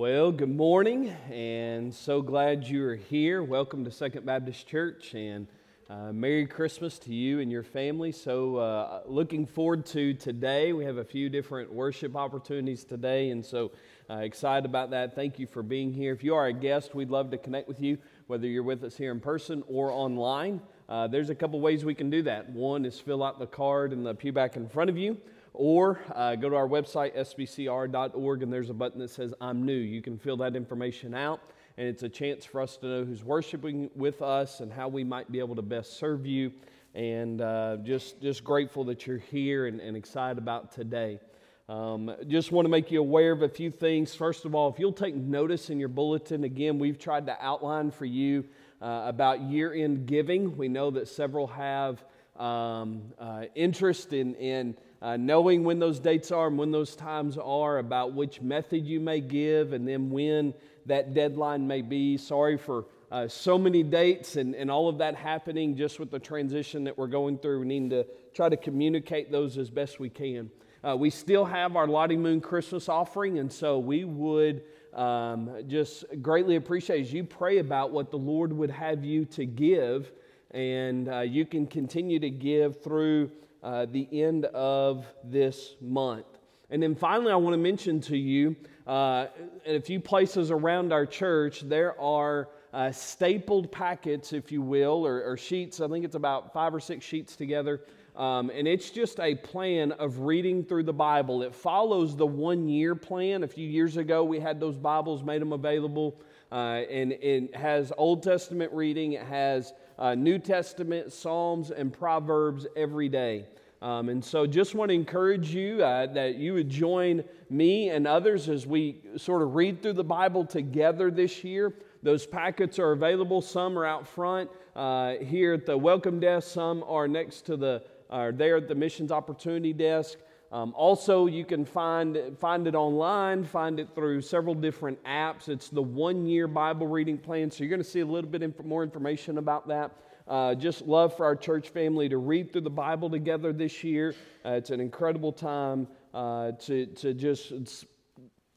Well, good morning, and so glad you are here. Welcome to Second Baptist Church, and uh, Merry Christmas to you and your family. So, uh, looking forward to today. We have a few different worship opportunities today, and so uh, excited about that. Thank you for being here. If you are a guest, we'd love to connect with you, whether you're with us here in person or online. Uh, there's a couple ways we can do that. One is fill out the card in the pew back in front of you or uh, go to our website, sbcr.org, and there's a button that says I'm new. You can fill that information out, and it's a chance for us to know who's worshiping with us and how we might be able to best serve you. And uh, just, just grateful that you're here and, and excited about today. Um, just want to make you aware of a few things. First of all, if you'll take notice in your bulletin, again, we've tried to outline for you uh, about year end giving. We know that several have um, uh, interest in, in uh, knowing when those dates are and when those times are, about which method you may give, and then when that deadline may be. Sorry for uh, so many dates and, and all of that happening just with the transition that we're going through. We need to try to communicate those as best we can. Uh, we still have our Lottie Moon Christmas offering, and so we would um, just greatly appreciate as you pray about what the Lord would have you to give, and uh, you can continue to give through uh, the end of this month. And then finally, I want to mention to you uh, in a few places around our church, there are uh, stapled packets, if you will, or, or, sheets. I think it's about five or six sheets together. Um, and it's just a plan of reading through the Bible. It follows the one year plan. A few years ago, we had those Bibles, made them available. Uh, and it has Old Testament reading, it has uh, New Testament, Psalms, and Proverbs every day. Um, and so, just want to encourage you uh, that you would join me and others as we sort of read through the Bible together this year. Those packets are available. Some are out front uh, here at the welcome desk. Some are next to the, are there at the missions opportunity desk. Um, also, you can find, find it online, find it through several different apps. It's the one year Bible reading plan, so you're going to see a little bit inf- more information about that. Uh, just love for our church family to read through the Bible together this year. Uh, it's an incredible time uh, to, to just,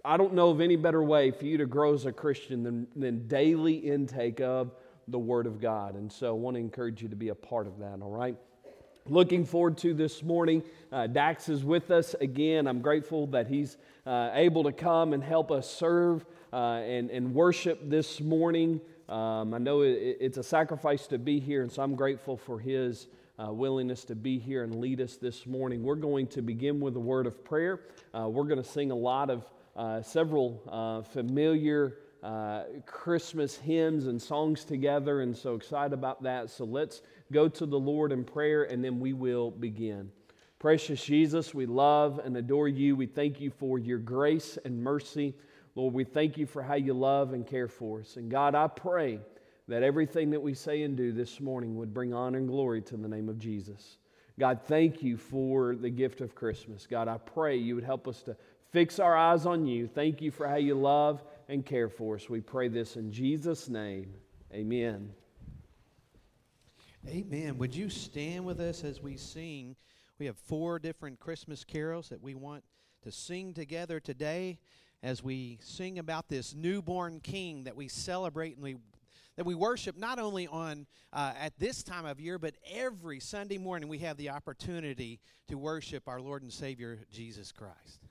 I don't know of any better way for you to grow as a Christian than, than daily intake of the Word of God. And so I want to encourage you to be a part of that, all right? Looking forward to this morning. Uh, Dax is with us again. I'm grateful that he's uh, able to come and help us serve uh, and, and worship this morning. Um, I know it, it's a sacrifice to be here, and so I'm grateful for his uh, willingness to be here and lead us this morning. We're going to begin with a word of prayer. Uh, we're going to sing a lot of uh, several familiar. Uh, Christmas hymns and songs together, and so excited about that. So let's go to the Lord in prayer, and then we will begin. Precious Jesus, we love and adore you. We thank you for your grace and mercy. Lord, we thank you for how you love and care for us. And God, I pray that everything that we say and do this morning would bring honor and glory to the name of Jesus. God, thank you for the gift of Christmas. God, I pray you would help us to fix our eyes on you. Thank you for how you love and care for us. We pray this in Jesus' name. Amen. Amen. Would you stand with us as we sing? We have four different Christmas carols that we want to sing together today as we sing about this newborn king that we celebrate and we that we worship not only on uh, at this time of year but every sunday morning we have the opportunity to worship our lord and savior jesus christ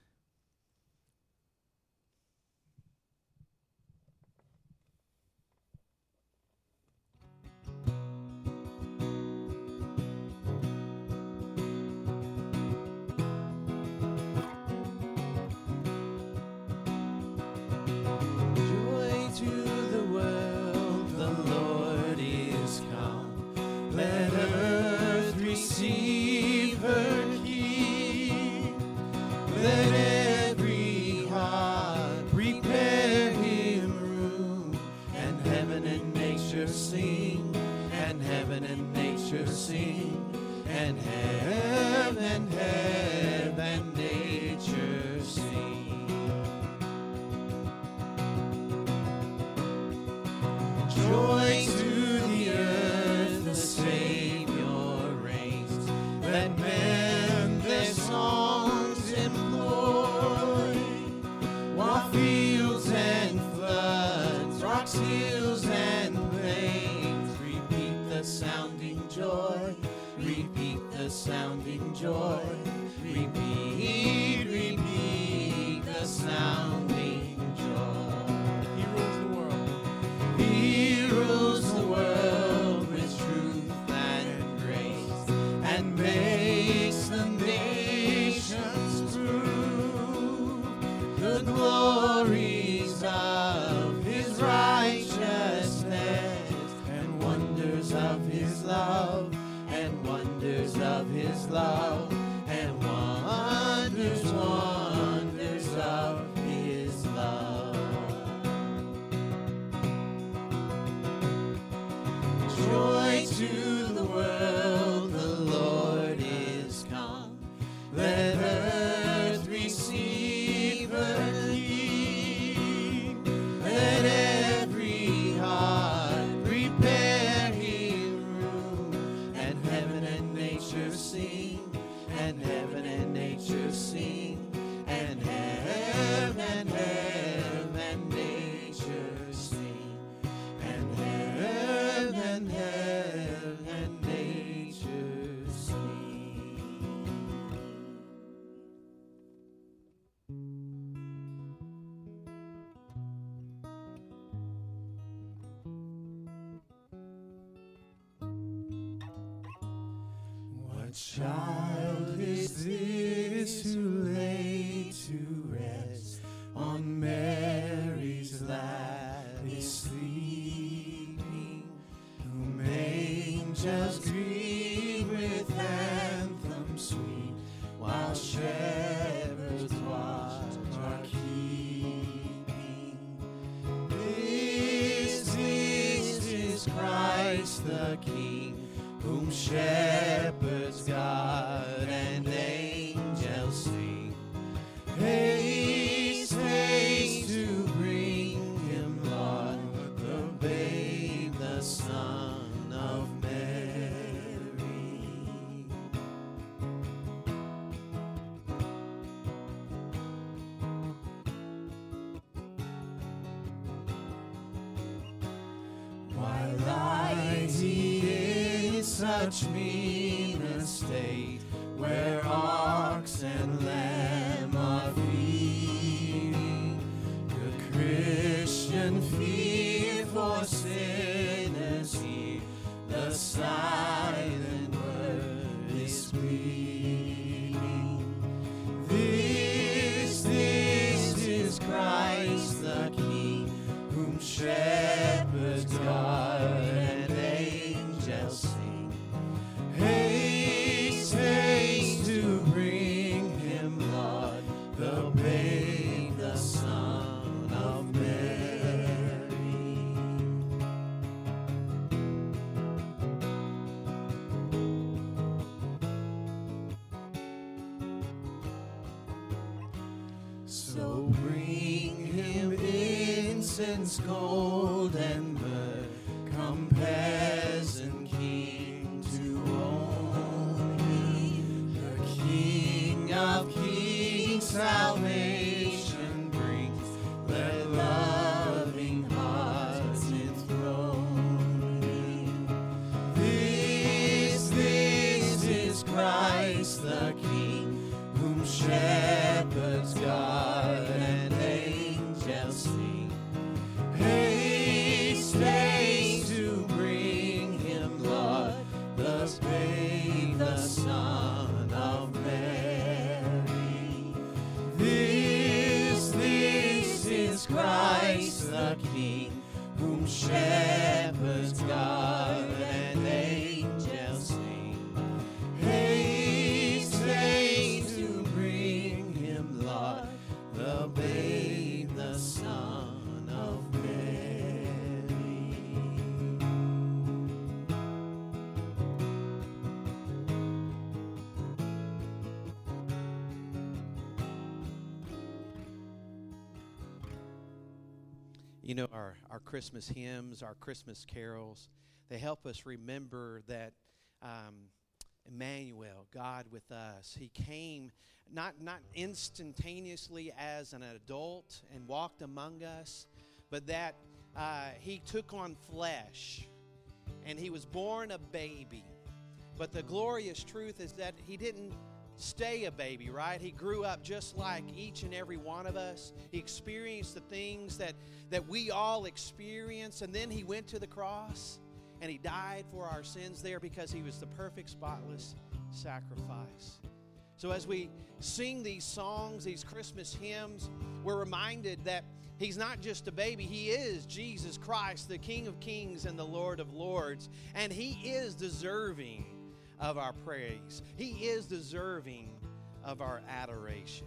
touch me in the state where ox and lamb are feeding. The Christian feed for sinners here, the sign. you know, our, our Christmas hymns, our Christmas carols. They help us remember that um, Emmanuel, God with us, He came not, not instantaneously as an adult and walked among us, but that uh, He took on flesh and He was born a baby. But the glorious truth is that He didn't stay a baby, right? He grew up just like each and every one of us. He experienced the things that, that we all experience. And then he went to the cross and he died for our sins there because he was the perfect, spotless sacrifice. So as we sing these songs, these Christmas hymns, we're reminded that he's not just a baby, he is Jesus Christ, the King of Kings and the Lord of Lords. And he is deserving of our praise. He is deserving of our adoration.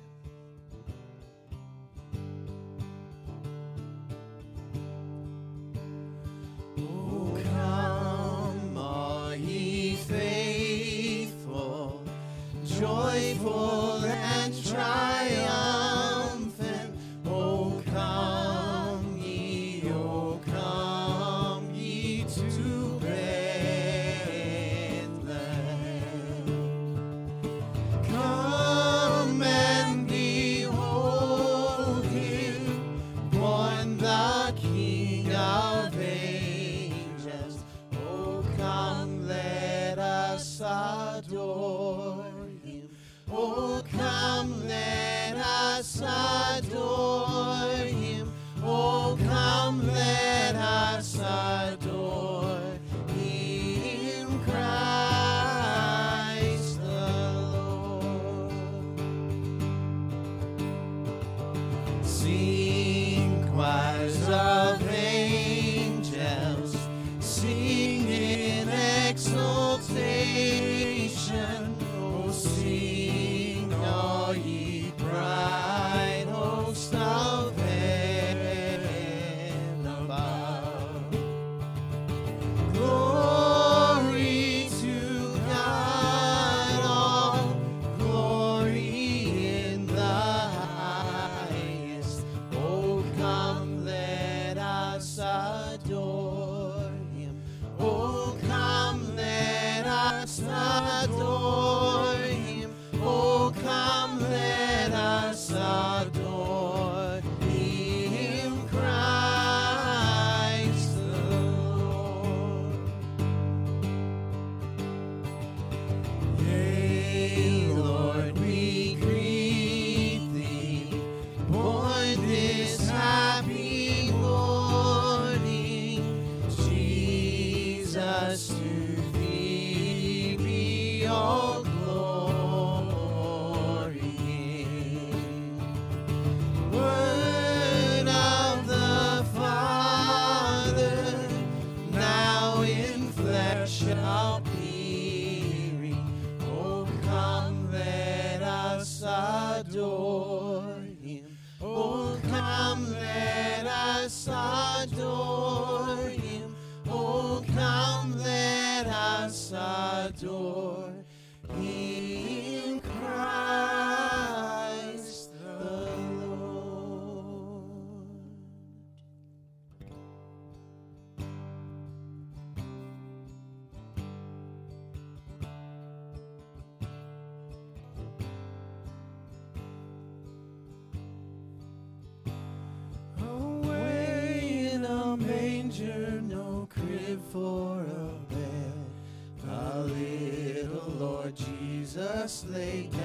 see. manger, no crib for a bed. A little Lord Jesus lay down.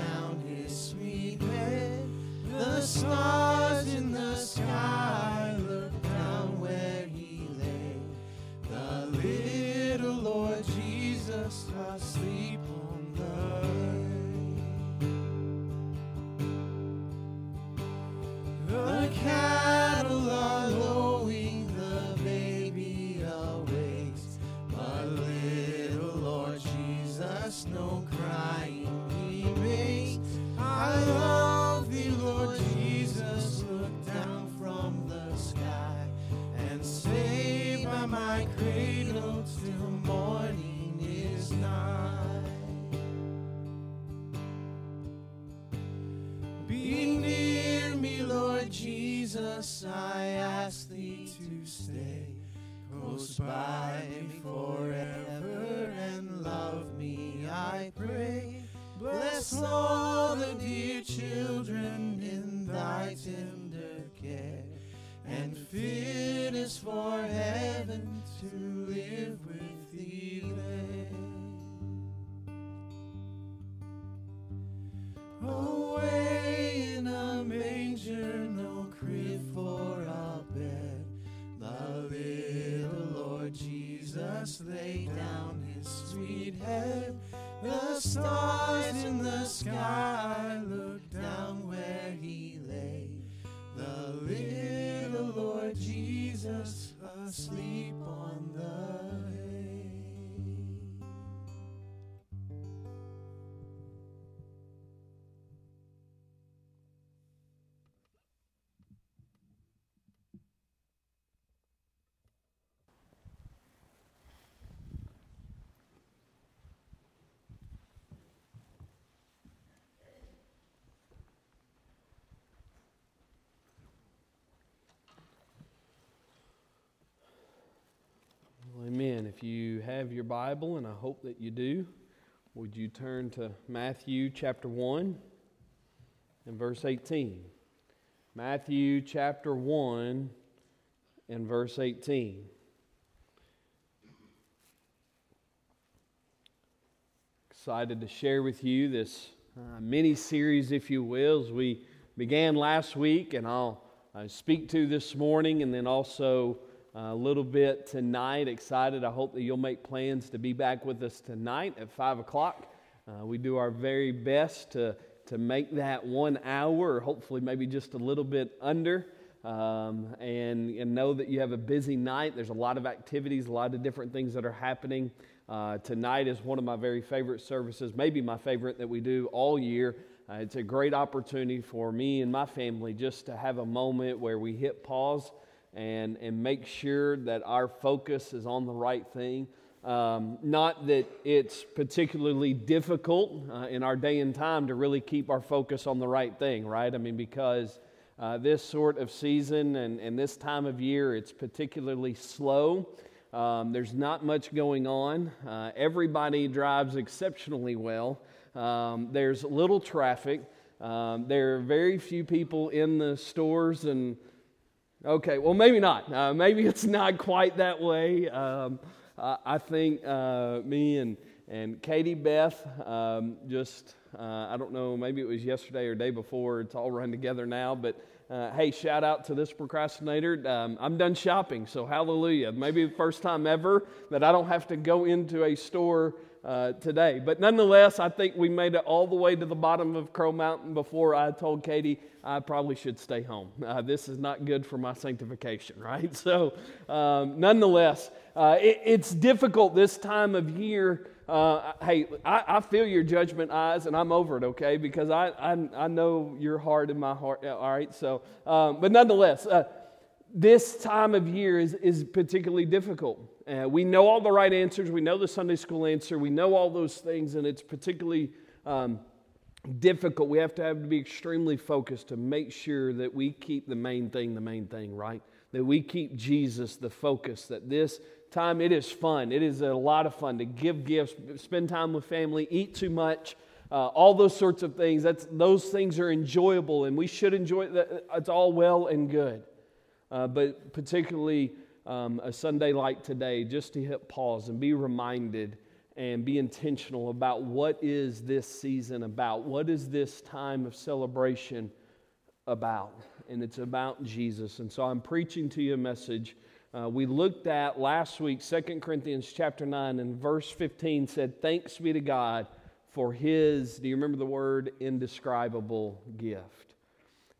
Asleep on the If you have your Bible, and I hope that you do, would you turn to Matthew chapter 1 and verse 18? Matthew chapter 1 and verse 18. Excited to share with you this uh, mini series, if you will, as we began last week, and I'll uh, speak to this morning, and then also a little bit tonight. Excited. I hope that you'll make plans to be back with us tonight at 5 o'clock. Uh, we do our very best to, to make that one hour, hopefully maybe just a little bit under. Um, and, and know that you have a busy night. There's a lot of activities, a lot of different things that are happening. Uh, tonight is one of my very favorite services, maybe my favorite that we do all year. Uh, it's a great opportunity for me and my family just to have a moment where we hit pause and, and make sure that our focus is on the right thing. Um, not that it's particularly difficult uh, in our day and time to really keep our focus on the right thing, right? I mean, because uh, this sort of season and, and this time of year, it's particularly slow. Um, there's not much going on. Uh, everybody drives exceptionally well. Um, there's little traffic. Um, there are very few people in the stores and Okay, well, maybe not. Uh, maybe it's not quite that way. Um, I, I think uh, me and, and Katie Beth um, just, uh, I don't know, maybe it was yesterday or day before. It's all run together now. But uh, hey, shout out to this procrastinator. Um, I'm done shopping, so hallelujah. Maybe the first time ever that I don't have to go into a store uh, today. But nonetheless, I think we made it all the way to the bottom of Crow Mountain before I told Katie I probably should stay home. Uh, this is not good for my sanctification, right? So, um, nonetheless, uh, it, it's difficult this time of year. Uh, hey, I, I, feel your judgment eyes, and I'm over it, okay? Because I, I, I know your heart in my heart, all right? So, um, but nonetheless, uh, this time of year is, is particularly difficult. Uh, we know all the right answers. We know the Sunday school answer. We know all those things, and it's particularly um, difficult. We have to have to be extremely focused to make sure that we keep the main thing the main thing, right? That we keep Jesus the focus. That this time it is fun. It is a lot of fun to give gifts, spend time with family, eat too much. Uh, all those sorts of things. That's, those things are enjoyable, and we should enjoy that. It's all well and good. Uh, but particularly um, a Sunday like today, just to hit pause and be reminded and be intentional about what is this season about? What is this time of celebration about? And it's about Jesus. And so I'm preaching to you a message. Uh, we looked at last week, 2 Corinthians chapter 9, and verse 15 said, Thanks be to God for his, do you remember the word, indescribable gift?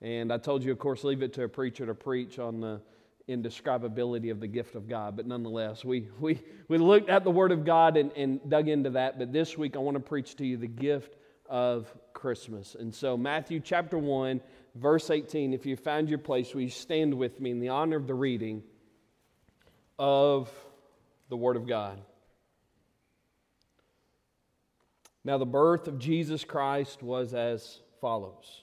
And I told you, of course, leave it to a preacher to preach on the indescribability of the gift of God. But nonetheless, we, we, we looked at the Word of God and, and dug into that. But this week, I want to preach to you the gift of Christmas. And so, Matthew chapter 1, verse 18, if you found your place, will you stand with me in the honor of the reading of the Word of God? Now, the birth of Jesus Christ was as follows.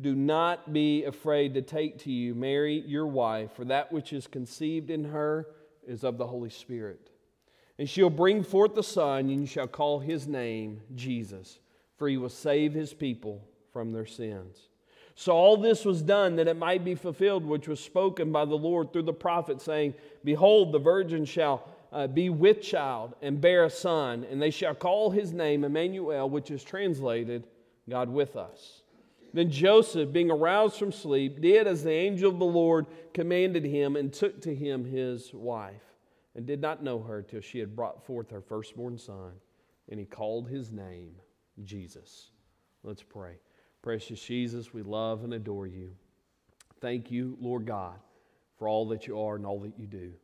do not be afraid to take to you Mary, your wife, for that which is conceived in her is of the Holy Spirit. And she'll bring forth a son, and you shall call his name Jesus, for he will save his people from their sins. So all this was done that it might be fulfilled, which was spoken by the Lord through the prophet, saying, Behold, the virgin shall uh, be with child and bear a son, and they shall call his name Emmanuel, which is translated God with us. Then Joseph, being aroused from sleep, did as the angel of the Lord commanded him, and took to him his wife, and did not know her till she had brought forth her firstborn son, and he called his name Jesus. Let's pray. Precious Jesus, we love and adore you. Thank you, Lord God, for all that you are and all that you do.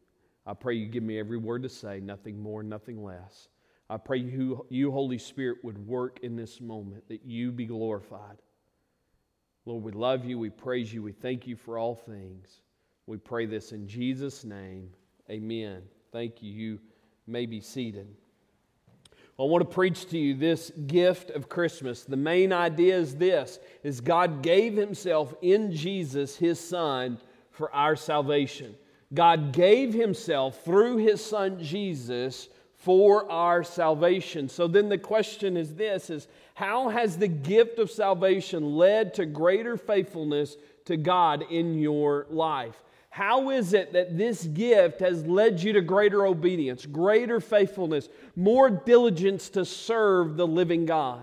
I pray you give me every word to say, nothing more, nothing less. I pray you, you, Holy Spirit, would work in this moment, that you be glorified. Lord, we love you, we praise you, we thank you for all things. We pray this in Jesus' name. Amen. Thank you. You may be seated. I want to preach to you this gift of Christmas. The main idea is this is God gave himself in Jesus his son for our salvation. God gave himself through his son Jesus for our salvation. So then the question is this is how has the gift of salvation led to greater faithfulness to God in your life? How is it that this gift has led you to greater obedience, greater faithfulness, more diligence to serve the living God?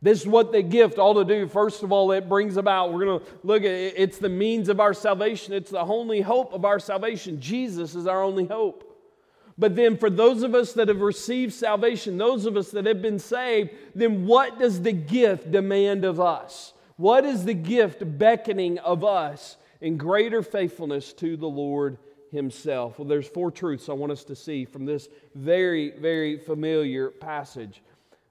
This is what the gift ought to do. First of all, it brings about, we're going to look at it, it's the means of our salvation. It's the only hope of our salvation. Jesus is our only hope. But then, for those of us that have received salvation, those of us that have been saved, then what does the gift demand of us? What is the gift beckoning of us in greater faithfulness to the Lord Himself? Well, there's four truths I want us to see from this very, very familiar passage.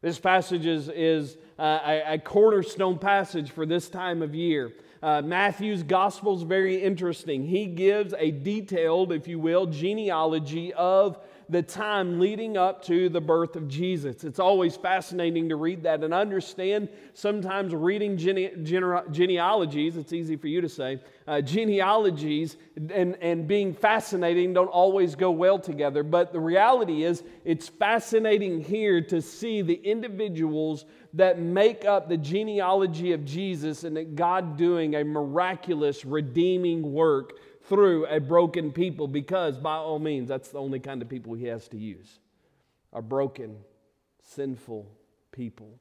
This passage is, is uh, a, a, cornerstone passage for this time of year. Uh, Matthew's gospel is very interesting. He gives a detailed, if you will, genealogy of the time leading up to the birth of Jesus. It's always fascinating to read that and understand. Sometimes reading gene- gene- genealogies, it's easy for you to say, uh, genealogies and, and being fascinating don't always go well together. But the reality is, it's fascinating here to see the individuals that make up the genealogy of Jesus and that God doing a miraculous redeeming work through a broken people because, by all means, that's the only kind of people he has to use are broken, sinful people.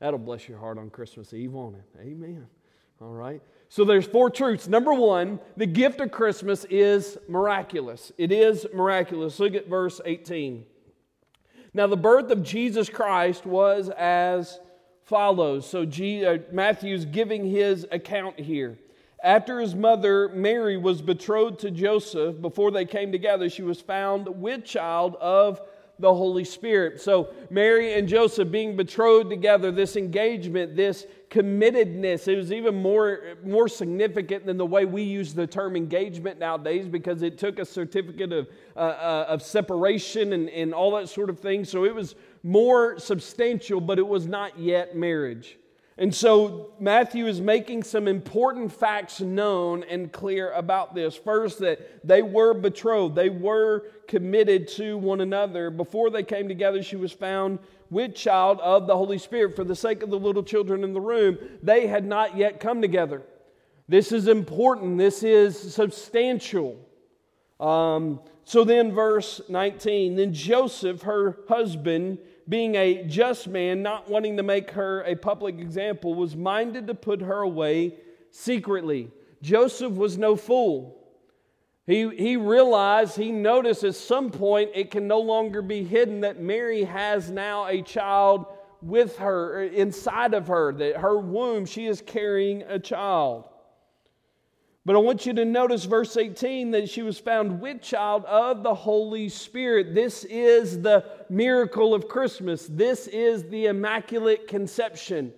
That'll bless your heart on Christmas Eve, won't it? Amen. All right. So there's four truths. Number one, the gift of Christmas is miraculous. It is miraculous. Look at verse 18. Now, the birth of Jesus Christ was as follows. So G, uh, Matthew's giving his account here. After his mother Mary was betrothed to Joseph, before they came together, she was found with child of the Holy Spirit. So, Mary and Joseph being betrothed together, this engagement, this committedness, it was even more, more significant than the way we use the term engagement nowadays because it took a certificate of, uh, uh, of separation and, and all that sort of thing. So, it was more substantial, but it was not yet marriage. And so Matthew is making some important facts known and clear about this. First, that they were betrothed, they were committed to one another. Before they came together, she was found with child of the Holy Spirit. For the sake of the little children in the room, they had not yet come together. This is important, this is substantial. Um, so then, verse 19 then Joseph, her husband, being a just man, not wanting to make her a public example, was minded to put her away secretly. Joseph was no fool. He, he realized, he noticed at some point it can no longer be hidden that Mary has now a child with her, inside of her, that her womb, she is carrying a child. But I want you to notice verse 18 that she was found with child of the Holy Spirit. This is the miracle of Christmas. This is the Immaculate Conception.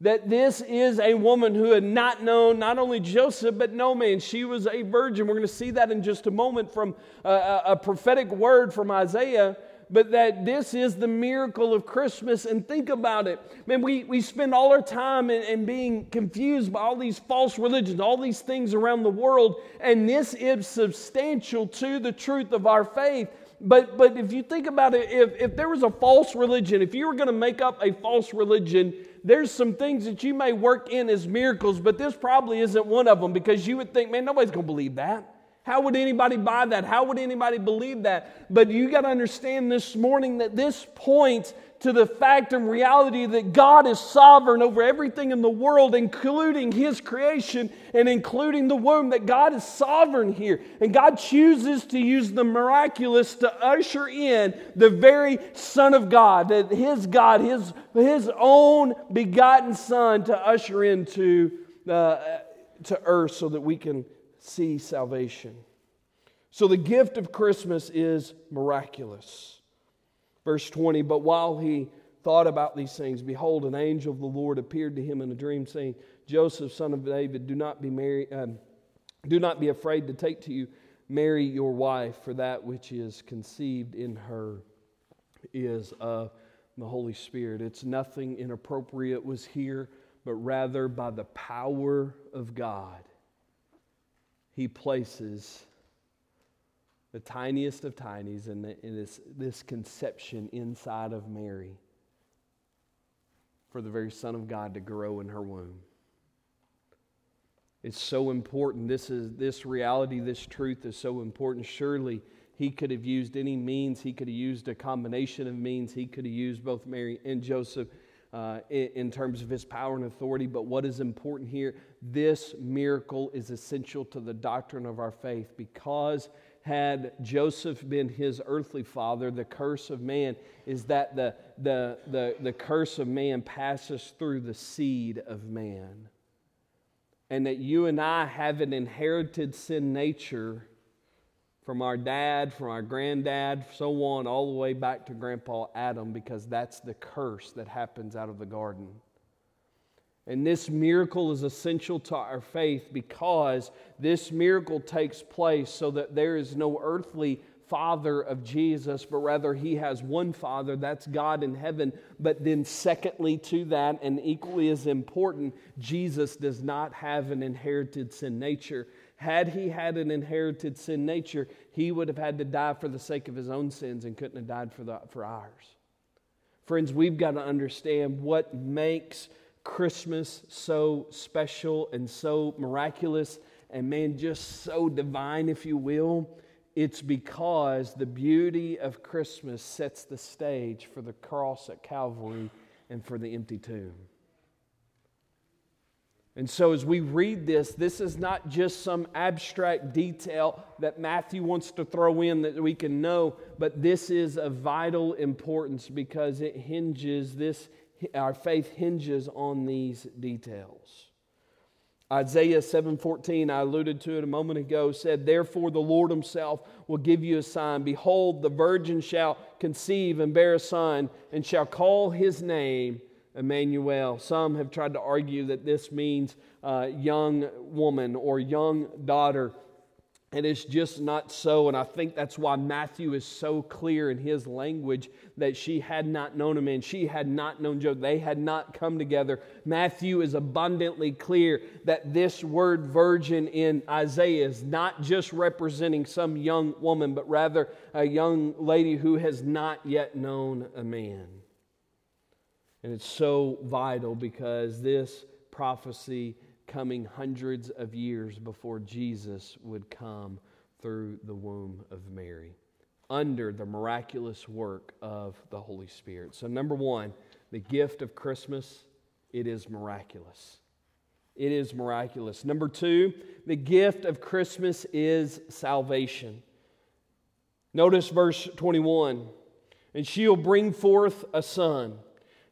That this is a woman who had not known not only Joseph, but no man. She was a virgin. We're going to see that in just a moment from uh, a, a prophetic word from Isaiah but that this is the miracle of Christmas. And think about it. Man, we, we spend all our time in, in being confused by all these false religions, all these things around the world, and this is substantial to the truth of our faith. But, but if you think about it, if, if there was a false religion, if you were going to make up a false religion, there's some things that you may work in as miracles, but this probably isn't one of them because you would think, man, nobody's going to believe that. How would anybody buy that? How would anybody believe that? But you got to understand this morning that this points to the fact and reality that God is sovereign over everything in the world, including His creation and including the womb, that God is sovereign here. And God chooses to use the miraculous to usher in the very Son of God, that His God, His, his own begotten Son, to usher into uh, to earth so that we can see salvation. So the gift of Christmas is miraculous. Verse 20, but while he thought about these things, behold, an angel of the Lord appeared to him in a dream, saying, Joseph, son of David, do not be Mary, um, do not be afraid to take to you Mary your wife, for that which is conceived in her is of the Holy Spirit. It's nothing inappropriate was here, but rather by the power of God, he places the tiniest of tinies, in, the, in this, this conception inside of Mary for the very Son of God to grow in her womb. It's so important. This is this reality, this truth is so important. Surely he could have used any means. He could have used a combination of means. He could have used both Mary and Joseph uh, in, in terms of his power and authority. But what is important here? This miracle is essential to the doctrine of our faith because had Joseph been his earthly father, the curse of man is that the, the, the, the curse of man passes through the seed of man. And that you and I have an inherited sin nature from our dad, from our granddad, so on, all the way back to Grandpa Adam, because that's the curse that happens out of the garden. And this miracle is essential to our faith because this miracle takes place so that there is no earthly father of Jesus, but rather he has one father, that's God in heaven. But then, secondly, to that, and equally as important, Jesus does not have an inherited sin nature. Had he had an inherited sin nature, he would have had to die for the sake of his own sins and couldn't have died for, the, for ours. Friends, we've got to understand what makes Christmas so special and so miraculous and, man, just so divine, if you will, it's because the beauty of Christmas sets the stage for the cross at Calvary and for the empty tomb. And so, as we read this, this is not just some abstract detail that Matthew wants to throw in that we can know, but this is of vital importance because it hinges this our faith hinges on these details. Isaiah 7:14, I alluded to it a moment ago, said, "Therefore the Lord himself will give you a sign. Behold, the virgin shall conceive and bear a son, and shall call his name Emmanuel." Some have tried to argue that this means uh, young woman or young daughter. And it's just not so. And I think that's why Matthew is so clear in his language that she had not known him and she had not known Joe. They had not come together. Matthew is abundantly clear that this word virgin in Isaiah is not just representing some young woman, but rather a young lady who has not yet known a man. And it's so vital because this prophecy coming hundreds of years before Jesus would come through the womb of Mary under the miraculous work of the Holy Spirit. So, number one, the gift of Christmas, it is miraculous. It is miraculous. Number two, the gift of Christmas is salvation. Notice verse 21 And she'll bring forth a son,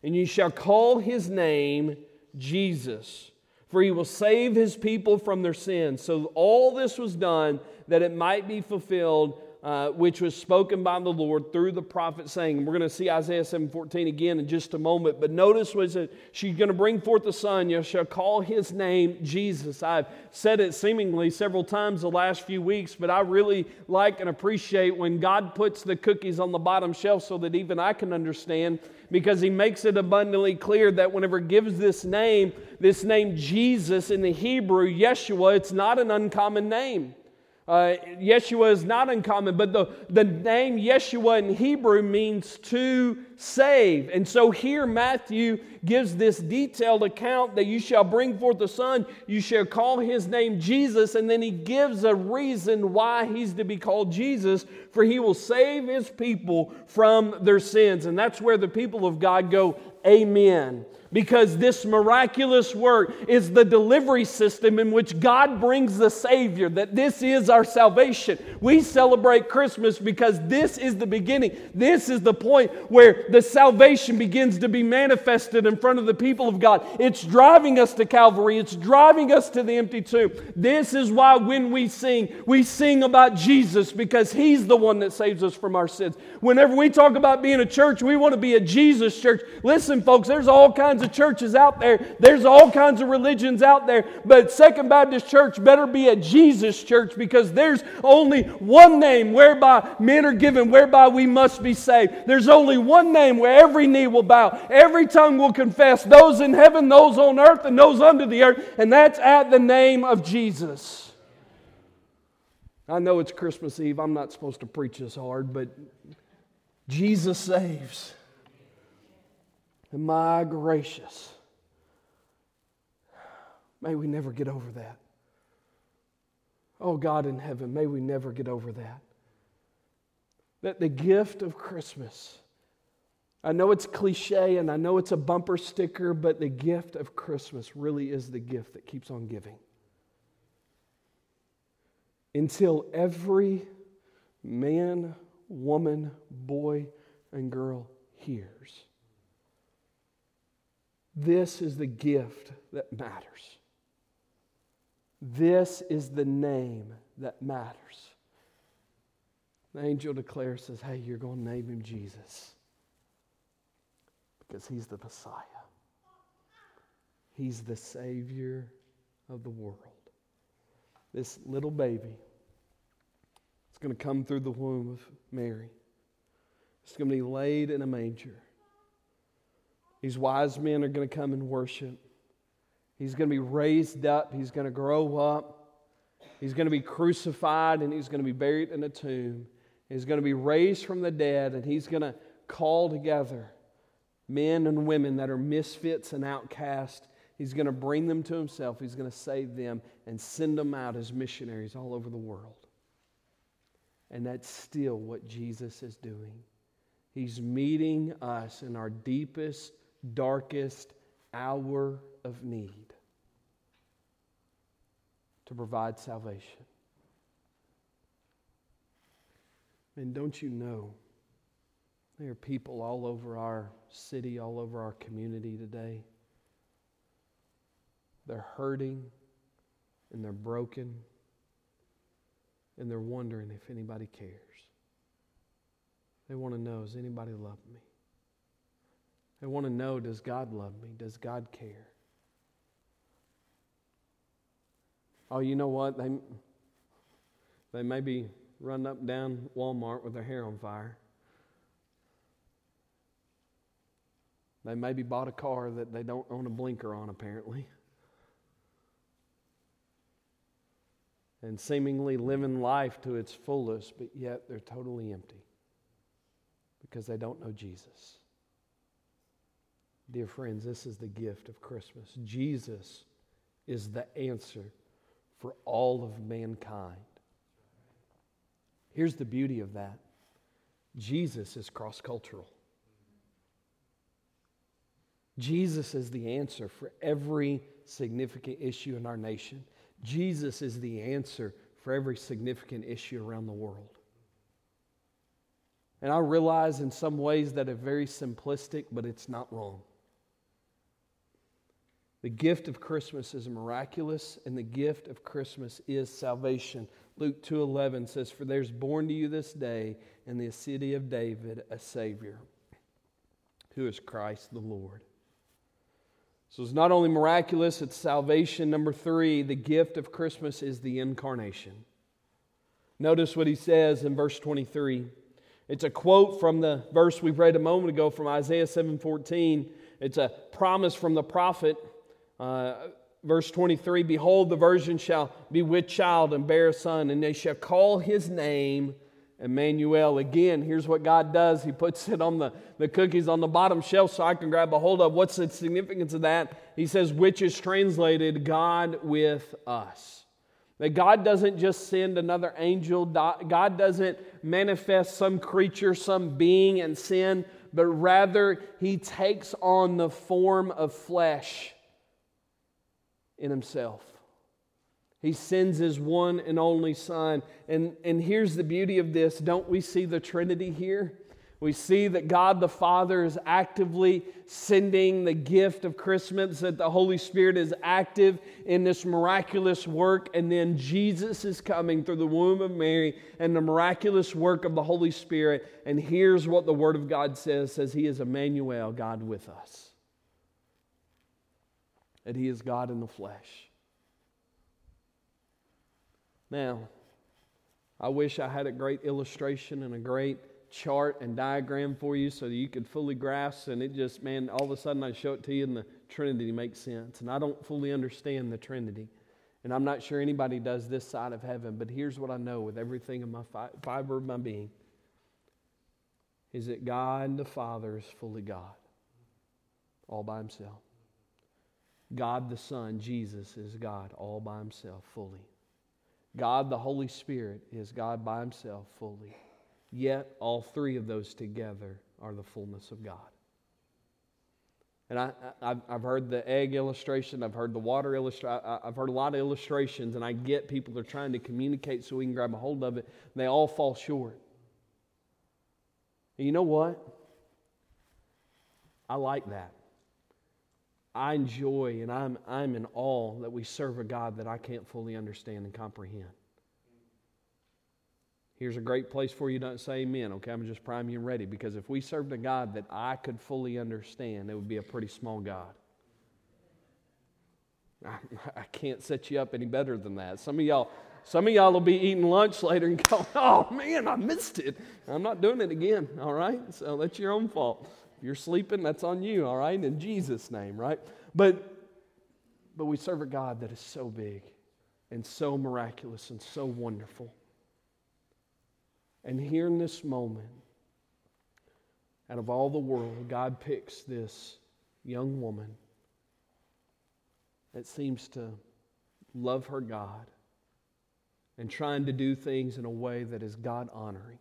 and you shall call his name Jesus for he will save his people from their sins. So all this was done that it might be fulfilled uh, which was spoken by the Lord through the prophet, saying, we're going to see Isaiah 7:14 again in just a moment. But notice was that she's going to bring forth a son. You shall call his name Jesus. I've said it seemingly several times the last few weeks, but I really like and appreciate when God puts the cookies on the bottom shelf so that even I can understand because he makes it abundantly clear that whenever gives this name, this name Jesus in the Hebrew, Yeshua, it's not an uncommon name. Uh, Yeshua is not uncommon, but the, the name Yeshua in Hebrew means to save. And so here Matthew gives this detailed account that you shall bring forth a son, you shall call his name Jesus, and then he gives a reason why he's to be called Jesus, for he will save his people from their sins. And that's where the people of God go, Amen because this miraculous work is the delivery system in which God brings the Savior, that this is our salvation. We celebrate Christmas because this is the beginning. This is the point where the salvation begins to be manifested in front of the people of God. It's driving us to Calvary, it's driving us to the empty tomb. This is why when we sing, we sing about Jesus because He's the one that saves us from our sins. Whenever we talk about being a church, we want to be a Jesus church. Listen, folks, there's all kinds kinds of churches out there. There's all kinds of religions out there. But Second Baptist Church better be a Jesus church because there's only one name whereby men are given, whereby we must be saved. There's only one name where every knee will bow, every tongue will confess, those in heaven, those on earth, and those under the earth, and that's at the name of Jesus. I know it's Christmas Eve. I'm not supposed to preach this hard, but Jesus saves. My gracious, may we never get over that. Oh, God in heaven, may we never get over that. That the gift of Christmas, I know it's cliche and I know it's a bumper sticker, but the gift of Christmas really is the gift that keeps on giving. Until every man, woman, boy, and girl hears this is the gift that matters. This is the name that matters. The angel declares, says, Hey, you're going to name him Jesus because he's the Messiah. He's the Savior of the world. This little baby is going to come through the womb of Mary. It's going to be laid in a manger. These wise men are going to come and worship. He's going to be raised up. He's going to grow up. He's going to be crucified and he's going to be buried in a tomb. He's going to be raised from the dead and he's going to call together men and women that are misfits and outcasts. He's going to bring them to himself. He's going to save them and send them out as missionaries all over the world. And that's still what Jesus is doing. He's meeting us in our deepest darkest hour of need to provide salvation. And don't you know, there are people all over our city, all over our community today. They're hurting and they're broken and they're wondering if anybody cares. They want to know, does anybody love me? They want to know does God love me? Does God care? Oh, you know what? They, they may be running up and down Walmart with their hair on fire. They maybe bought a car that they don't own a blinker on, apparently. And seemingly living life to its fullest, but yet they're totally empty because they don't know Jesus. Dear friends, this is the gift of Christmas. Jesus is the answer for all of mankind. Here's the beauty of that Jesus is cross cultural. Jesus is the answer for every significant issue in our nation. Jesus is the answer for every significant issue around the world. And I realize in some ways that it's very simplistic, but it's not wrong. The gift of Christmas is miraculous, and the gift of Christmas is salvation. Luke 2:11 says, "For there's born to you this day in the city of David a Savior, who is Christ the Lord." So it's not only miraculous, it's salvation. Number three, the gift of Christmas is the incarnation. Notice what he says in verse 23. It's a quote from the verse we read a moment ago from Isaiah 7:14. It's a promise from the prophet uh, verse 23 Behold, the virgin shall be with child and bear a son, and they shall call his name Emmanuel. Again, here's what God does He puts it on the, the cookies on the bottom shelf so I can grab a hold of. What's the significance of that? He says, which is translated God with us. That God doesn't just send another angel, God doesn't manifest some creature, some being and sin, but rather He takes on the form of flesh in himself. He sends his one and only Son. And, and here's the beauty of this don't we see the Trinity here? We see that God the Father is actively sending the gift of Christmas, that the Holy Spirit is active in this miraculous work, and then Jesus is coming through the womb of Mary and the miraculous work of the Holy Spirit. And here's what the Word of God says says He is Emmanuel, God with us that he is God in the flesh. Now, I wish I had a great illustration and a great chart and diagram for you so that you could fully grasp. And it just, man, all of a sudden I show it to you and the Trinity makes sense. And I don't fully understand the Trinity. And I'm not sure anybody does this side of heaven, but here's what I know with everything in my fi- fiber of my being is that God the Father is fully God, all by himself. God the Son, Jesus, is God all by himself fully. God the Holy Spirit is God by himself fully. Yet all three of those together are the fullness of God. And I, have heard the egg illustration, I've heard the water illustration, I've heard a lot of illustrations, and I get people are trying to communicate so we can grab a hold of it. They all fall short. And you know what? I like that. I enjoy and I'm, I'm in awe that we serve a God that I can't fully understand and comprehend. Here's a great place for you to say amen, okay? I'm just priming you ready because if we served a God that I could fully understand, it would be a pretty small God. I, I can't set you up any better than that. Some of y'all, some of y'all will be eating lunch later and go, oh man, I missed it. I'm not doing it again, all right? So that's your own fault. If you're sleeping, that's on you, all right? In Jesus' name, right? But but we serve a God that is so big and so miraculous and so wonderful. And here in this moment, out of all the world, God picks this young woman that seems to love her God and trying to do things in a way that is God honoring.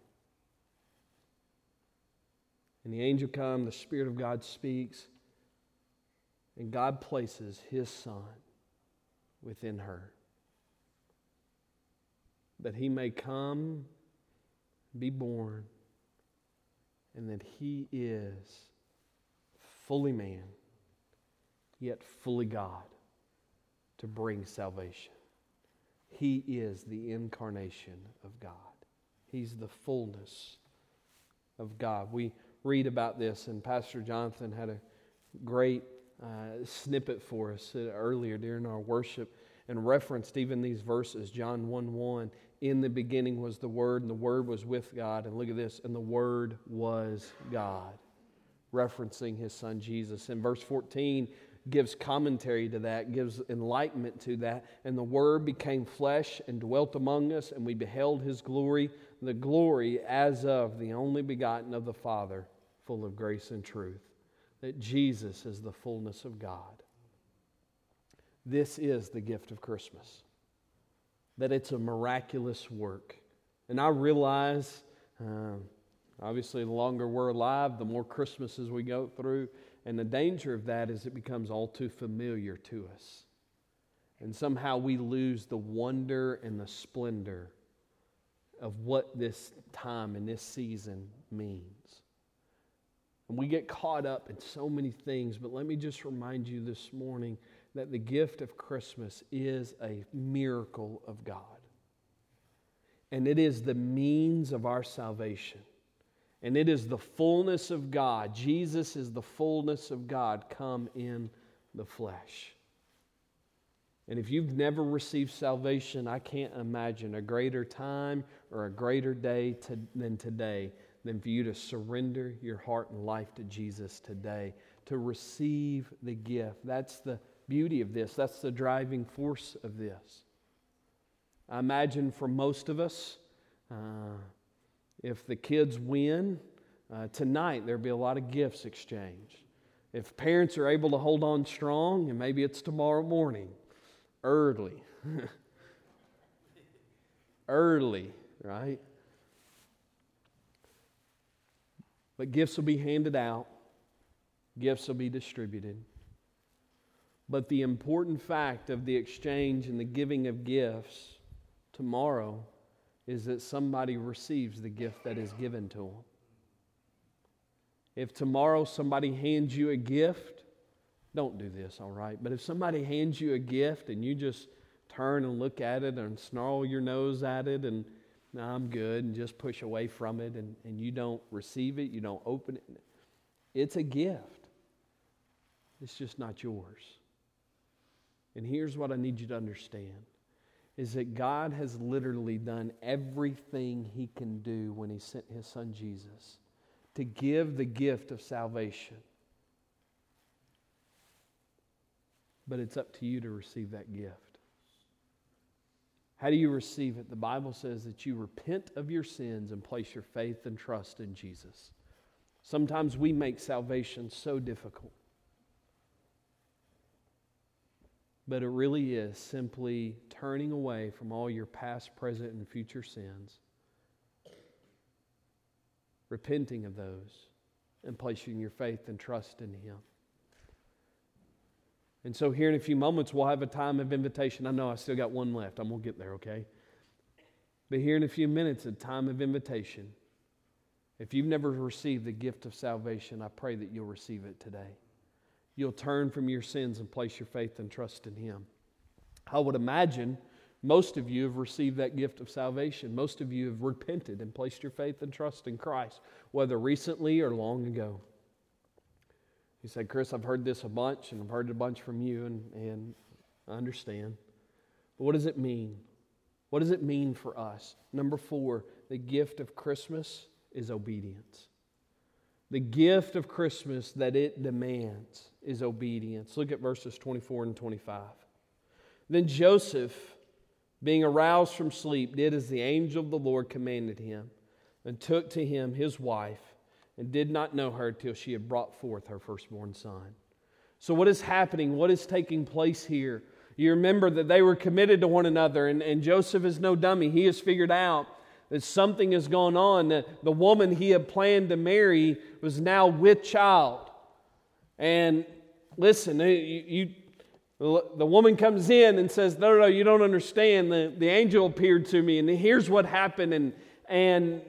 And the angel comes, the Spirit of God speaks, and God places His Son within her. That He may come, be born, and that He is fully man, yet fully God, to bring salvation. He is the incarnation of God. He's the fullness of God. We read about this, and Pastor Jonathan had a great uh, snippet for us uh, earlier during our worship and referenced even these verses John 1 1. In the beginning was the Word, and the Word was with God. And look at this, and the Word was God, referencing his son Jesus. In verse 14, gives commentary to that, gives enlightenment to that. And the Word became flesh and dwelt among us, and we beheld His glory, the glory as of the only begotten of the Father, full of grace and truth. That Jesus is the fullness of God. This is the gift of Christmas, that it's a miraculous work. And I realize, uh, obviously, the longer we're alive, the more Christmases we go through. And the danger of that is it becomes all too familiar to us. And somehow we lose the wonder and the splendor of what this time and this season means. And we get caught up in so many things, but let me just remind you this morning that the gift of Christmas is a miracle of God. And it is the means of our salvation. And it is the fullness of God. Jesus is the fullness of God come in the flesh. And if you've never received salvation, I can't imagine a greater time or a greater day to, than today than for you to surrender your heart and life to Jesus today, to receive the gift. That's the beauty of this, that's the driving force of this. I imagine for most of us, uh, if the kids win uh, tonight, there'll be a lot of gifts exchanged. If parents are able to hold on strong, and maybe it's tomorrow morning, early. early, right? But gifts will be handed out, gifts will be distributed. But the important fact of the exchange and the giving of gifts tomorrow is that somebody receives the gift that is given to them. If tomorrow somebody hands you a gift, don't do this, all right? But if somebody hands you a gift and you just turn and look at it and snarl your nose at it and no, I'm good, and just push away from it, and, and you don't receive it, you don't open it. It's a gift, it's just not yours. And here's what I need you to understand is that God has literally done everything he can do when he sent his son Jesus to give the gift of salvation. But it's up to you to receive that gift. How do you receive it? The Bible says that you repent of your sins and place your faith and trust in Jesus. Sometimes we make salvation so difficult. But it really is simply turning away from all your past, present, and future sins, repenting of those, and placing your faith and trust in Him. And so, here in a few moments, we'll have a time of invitation. I know I still got one left. I'm going to get there, okay? But here in a few minutes, a time of invitation. If you've never received the gift of salvation, I pray that you'll receive it today. You'll turn from your sins and place your faith and trust in Him. I would imagine most of you have received that gift of salvation. Most of you have repented and placed your faith and trust in Christ, whether recently or long ago. He said, Chris, I've heard this a bunch, and I've heard it a bunch from you, and, and I understand. But what does it mean? What does it mean for us? Number four, the gift of Christmas is obedience. The gift of Christmas that it demands is obedience. Look at verses 24 and 25. Then Joseph, being aroused from sleep, did as the angel of the Lord commanded him, and took to him his wife and did not know her till she had brought forth her firstborn son. So, what is happening? What is taking place here? You remember that they were committed to one another, and, and Joseph is no dummy. He has figured out that something has gone on. That the woman he had planned to marry was now with child. And listen, you, you the woman comes in and says, No, no, you don't understand. The, the angel appeared to me, and here's what happened. And, and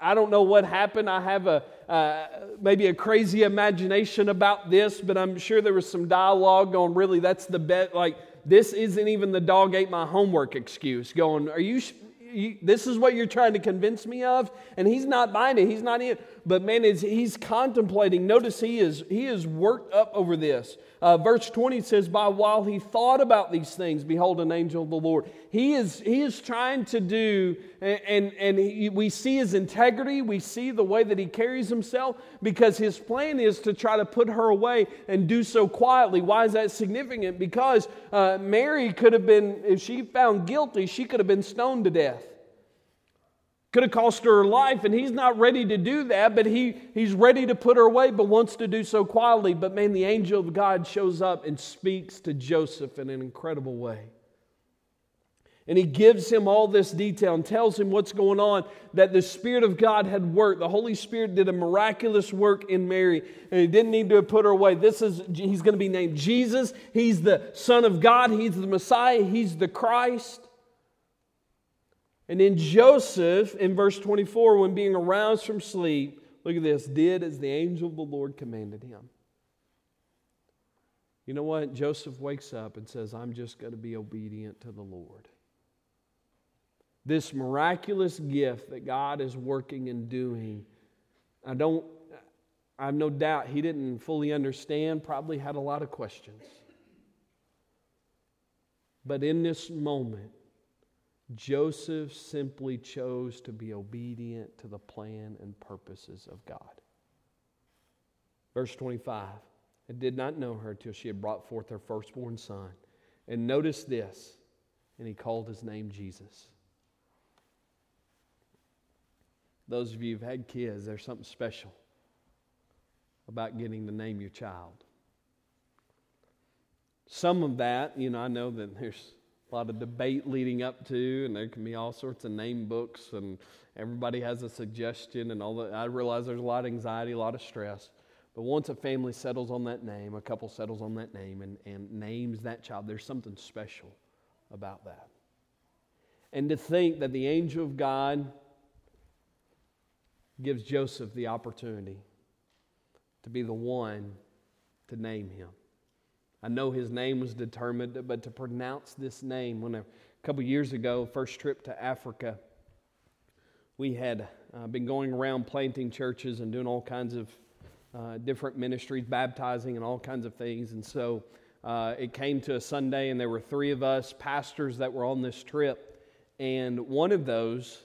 I don't know what happened. I have a, uh, maybe a crazy imagination about this, but I'm sure there was some dialogue going, really, that's the bet. Like, this isn't even the dog ate my homework excuse. Going, are you, you, this is what you're trying to convince me of? And he's not buying it. He's not in. But man, is he's contemplating. Notice he is, he is worked up over this. Uh, verse 20 says, By while he thought about these things, behold, an angel of the Lord. He is, he is trying to do, and, and, he, we see his integrity, we see the way that he carries himself, because his plan is to try to put her away and do so quietly. Why is that significant? Because uh, Mary could have been, if she found guilty, she could have been stoned to death. Could have cost her her life, and he's not ready to do that, but he, he's ready to put her away, but wants to do so quietly. But man, the angel of God shows up and speaks to Joseph in an incredible way. And he gives him all this detail and tells him what's going on that the Spirit of God had worked. The Holy Spirit did a miraculous work in Mary, and he didn't need to put her away. This is, he's going to be named Jesus. He's the Son of God, he's the Messiah, he's the Christ. And then Joseph, in verse 24, when being aroused from sleep, look at this, did as the angel of the Lord commanded him. You know what? Joseph wakes up and says, I'm just going to be obedient to the Lord. This miraculous gift that God is working and doing, I don't, I have no doubt he didn't fully understand, probably had a lot of questions. But in this moment, Joseph simply chose to be obedient to the plan and purposes of God. Verse 25 and did not know her till she had brought forth her firstborn son. And notice this, and he called his name Jesus. Those of you who've had kids, there's something special about getting to name your child. Some of that, you know, I know that there's a lot of debate leading up to, and there can be all sorts of name books, and everybody has a suggestion, and all that. I realize there's a lot of anxiety, a lot of stress. But once a family settles on that name, a couple settles on that name and, and names that child, there's something special about that. And to think that the angel of God gives Joseph the opportunity to be the one to name him. I know his name was determined, but to pronounce this name, when a couple years ago, first trip to Africa, we had uh, been going around planting churches and doing all kinds of uh, different ministries, baptizing and all kinds of things. And so uh, it came to a Sunday, and there were three of us pastors that were on this trip. And one of those,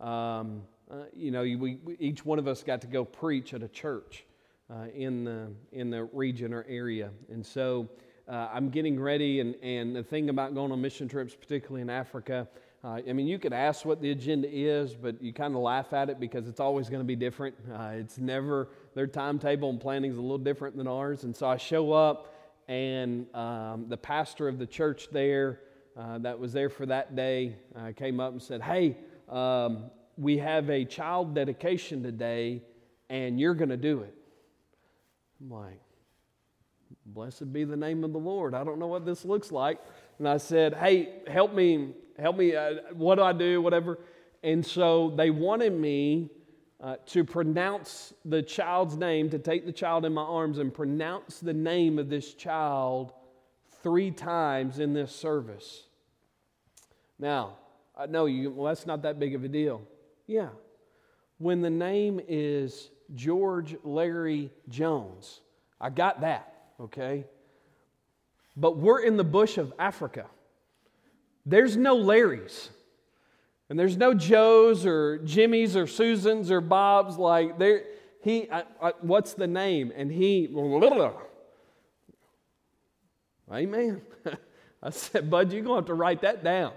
um, uh, you know, we, we, each one of us got to go preach at a church uh, in, the, in the region or area. And so uh, I'm getting ready, and, and the thing about going on mission trips, particularly in Africa, uh, I mean, you could ask what the agenda is, but you kind of laugh at it because it's always going to be different. Uh, it's never, their timetable and planning is a little different than ours. And so I show up, and um, the pastor of the church there uh, that was there for that day uh, came up and said, Hey, um, we have a child dedication today, and you're going to do it. I'm like, Blessed be the name of the Lord. I don't know what this looks like. And I said, Hey, help me help me, uh, what do I do, whatever. And so they wanted me uh, to pronounce the child's name, to take the child in my arms and pronounce the name of this child three times in this service. Now, I know you, well, that's not that big of a deal. Yeah. When the name is George Larry Jones, I got that, okay? But we're in the bush of Africa. There's no Larrys. And there's no Joes or Jimmys or Susans or Bobs like there. He, I, I, what's the name? And he, amen. I said, Bud, you're going to have to write that down.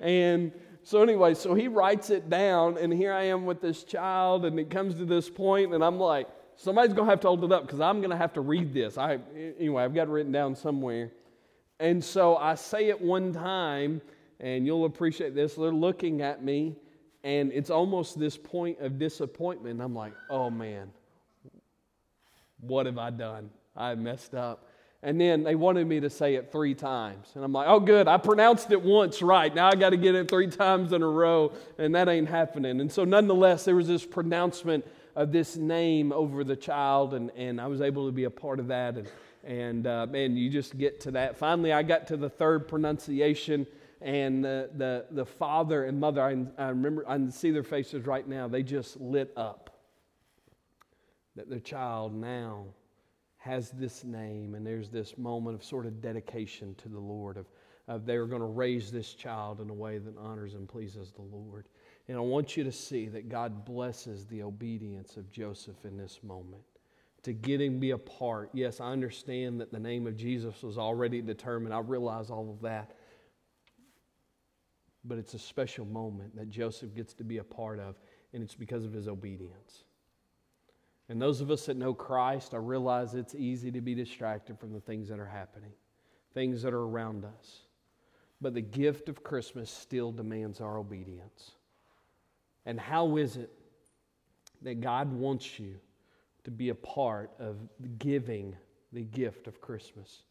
And so, anyway, so he writes it down, and here I am with this child, and it comes to this point, and I'm like, somebody's going to have to hold it up because I'm going to have to read this. I, anyway, I've got it written down somewhere. And so I say it one time, and you'll appreciate this. They're looking at me, and it's almost this point of disappointment. I'm like, oh man, what have I done? I messed up. And then they wanted me to say it three times. And I'm like, oh, good, I pronounced it once right. Now I got to get it three times in a row, and that ain't happening. And so, nonetheless, there was this pronouncement of this name over the child, and, and I was able to be a part of that. And and uh, man, you just get to that. Finally, I got to the third pronunciation, and the, the, the father and mother, I, I remember, I see their faces right now, they just lit up. That their child now has this name, and there's this moment of sort of dedication to the Lord, of, of they're going to raise this child in a way that honors and pleases the Lord. And I want you to see that God blesses the obedience of Joseph in this moment to get him be a part. Yes, I understand that the name of Jesus was already determined. I realize all of that. But it's a special moment that Joseph gets to be a part of, and it's because of his obedience. And those of us that know Christ, I realize it's easy to be distracted from the things that are happening, things that are around us. But the gift of Christmas still demands our obedience. And how is it that God wants you? to be a part of giving the gift of Christmas.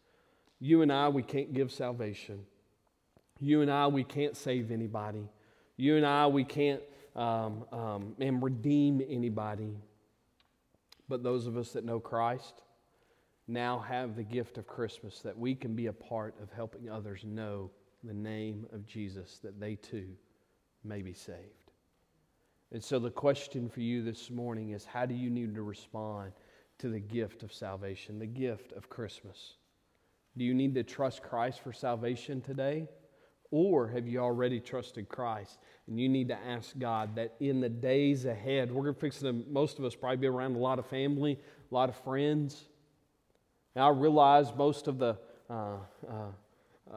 You and I, we can't give salvation. You and I, we can't save anybody. You and I, we can't um, um, and redeem anybody. But those of us that know Christ, now have the gift of Christmas that we can be a part of helping others know the name of Jesus, that they too may be saved. And so, the question for you this morning is how do you need to respond to the gift of salvation, the gift of Christmas? Do you need to trust Christ for salvation today? Or have you already trusted Christ? And you need to ask God that in the days ahead, we're going to, fix them. most of us probably be around a lot of family, a lot of friends. Now, I realize most of the uh, uh, uh,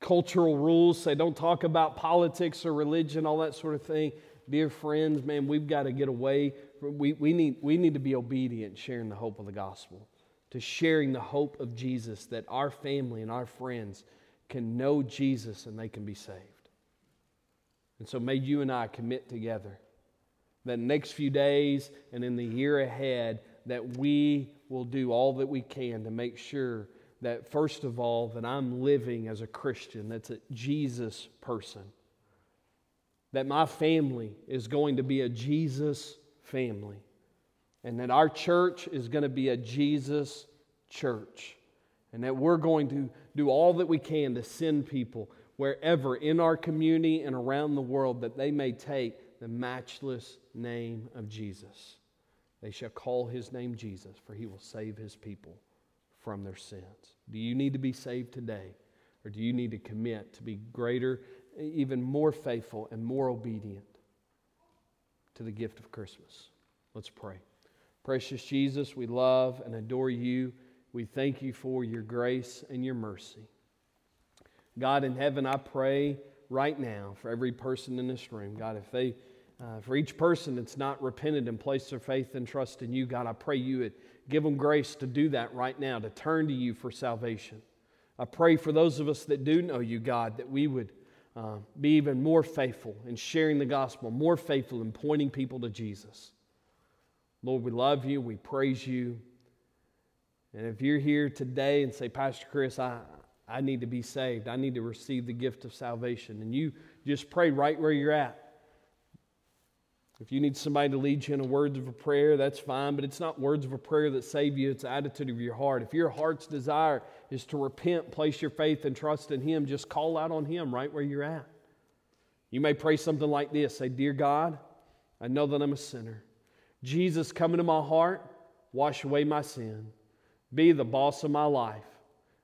cultural rules say don't talk about politics or religion, all that sort of thing. Dear friends, man, we've got to get away. We, we, need, we need to be obedient, sharing the hope of the gospel, to sharing the hope of Jesus that our family and our friends can know Jesus and they can be saved. And so may you and I commit together that next few days and in the year ahead that we will do all that we can to make sure that, first of all, that I'm living as a Christian, that's a Jesus person. That my family is going to be a Jesus family. And that our church is going to be a Jesus church. And that we're going to do all that we can to send people wherever in our community and around the world that they may take the matchless name of Jesus. They shall call his name Jesus, for he will save his people from their sins. Do you need to be saved today? Or do you need to commit to be greater, even more faithful, and more obedient to the gift of Christmas? Let's pray. Precious Jesus, we love and adore you. We thank you for your grace and your mercy. God in heaven, I pray right now for every person in this room. God, if they uh, for each person that's not repented and placed their faith and trust in you, God, I pray you would give them grace to do that right now, to turn to you for salvation. I pray for those of us that do know you, God, that we would uh, be even more faithful in sharing the gospel, more faithful in pointing people to Jesus. Lord, we love you, we praise you. And if you're here today and say, Pastor Chris, I, I need to be saved, I need to receive the gift of salvation, and you just pray right where you're at. If you need somebody to lead you in a words of a prayer, that's fine, but it's not words of a prayer that save you, it's the attitude of your heart. If your heart's desire is to repent, place your faith and trust in Him, just call out on Him right where you're at. You may pray something like this Say, Dear God, I know that I'm a sinner. Jesus, come into my heart, wash away my sin, be the boss of my life.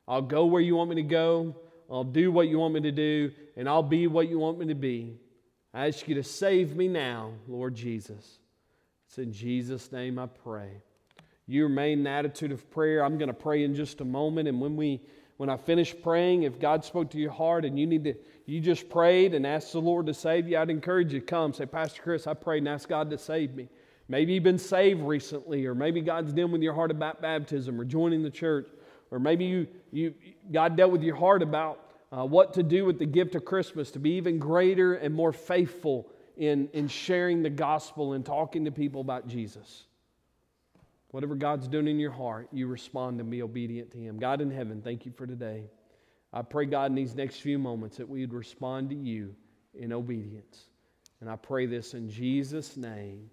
I'll go where you want me to go, I'll do what you want me to do, and I'll be what you want me to be. I ask you to save me now, Lord Jesus. It's in Jesus' name I pray. You remain in the attitude of prayer. I'm going to pray in just a moment. And when we when I finish praying, if God spoke to your heart and you need to, you just prayed and asked the Lord to save you, I'd encourage you to come. Say, Pastor Chris, I prayed and asked God to save me. Maybe you've been saved recently, or maybe God's dealing with your heart about baptism or joining the church, or maybe you, you God dealt with your heart about uh, what to do with the gift of Christmas to be even greater and more faithful in, in sharing the gospel and talking to people about Jesus. Whatever God's doing in your heart, you respond and be obedient to Him. God in heaven, thank you for today. I pray, God, in these next few moments that we would respond to you in obedience. And I pray this in Jesus' name.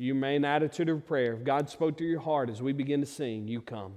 You may an attitude of prayer. If God spoke to your heart as we begin to sing, you come.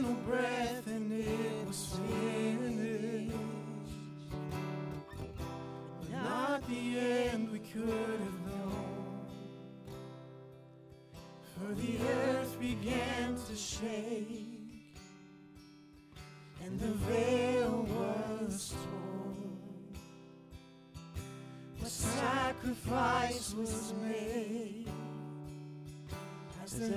final breath and it was finished. But not the end we could have known. For the earth began to shake and the veil was torn. The sacrifice was made as the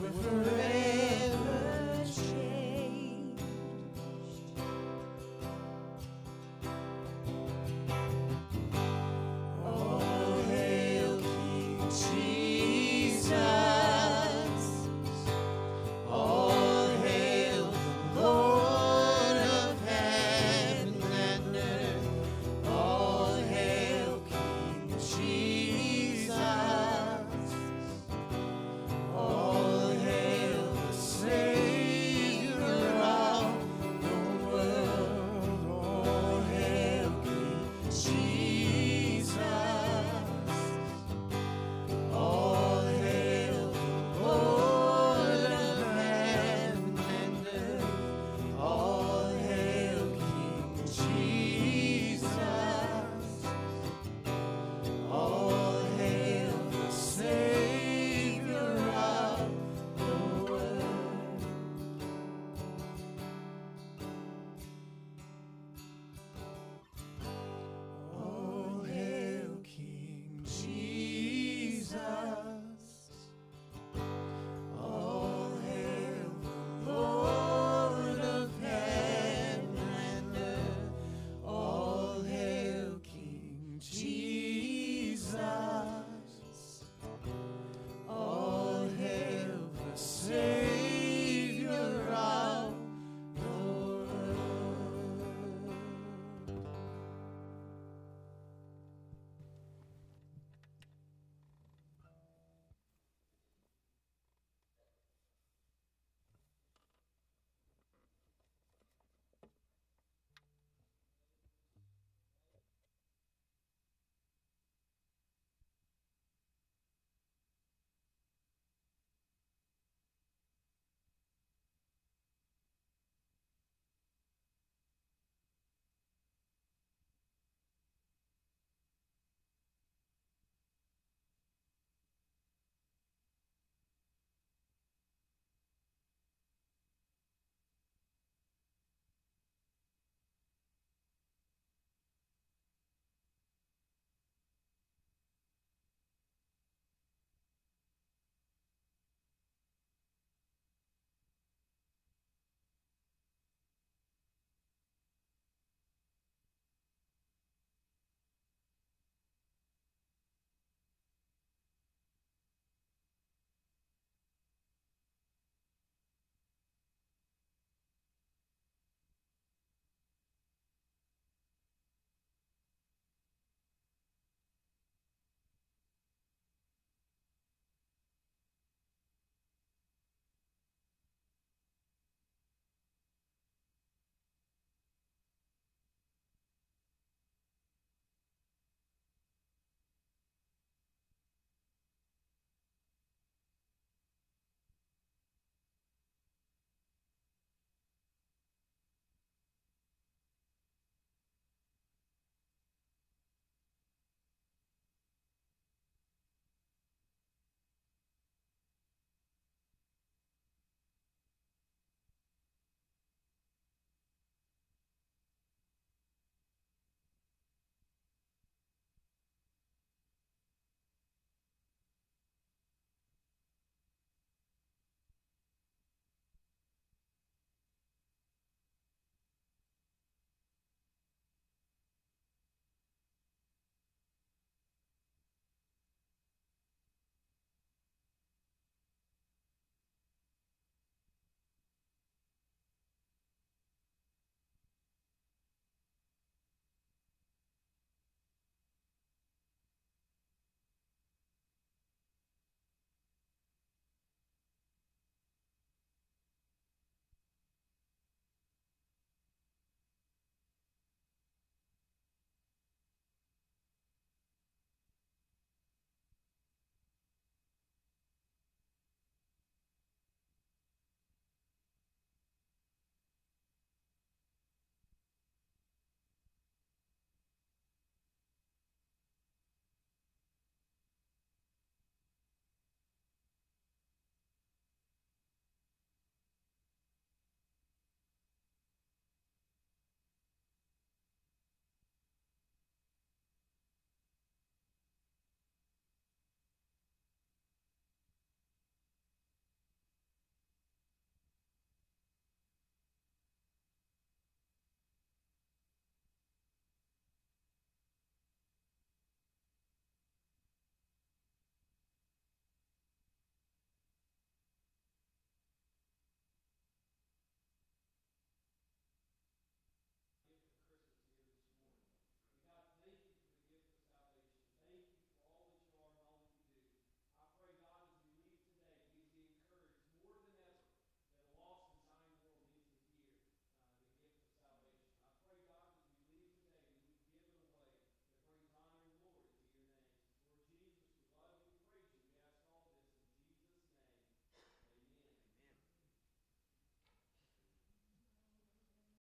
river.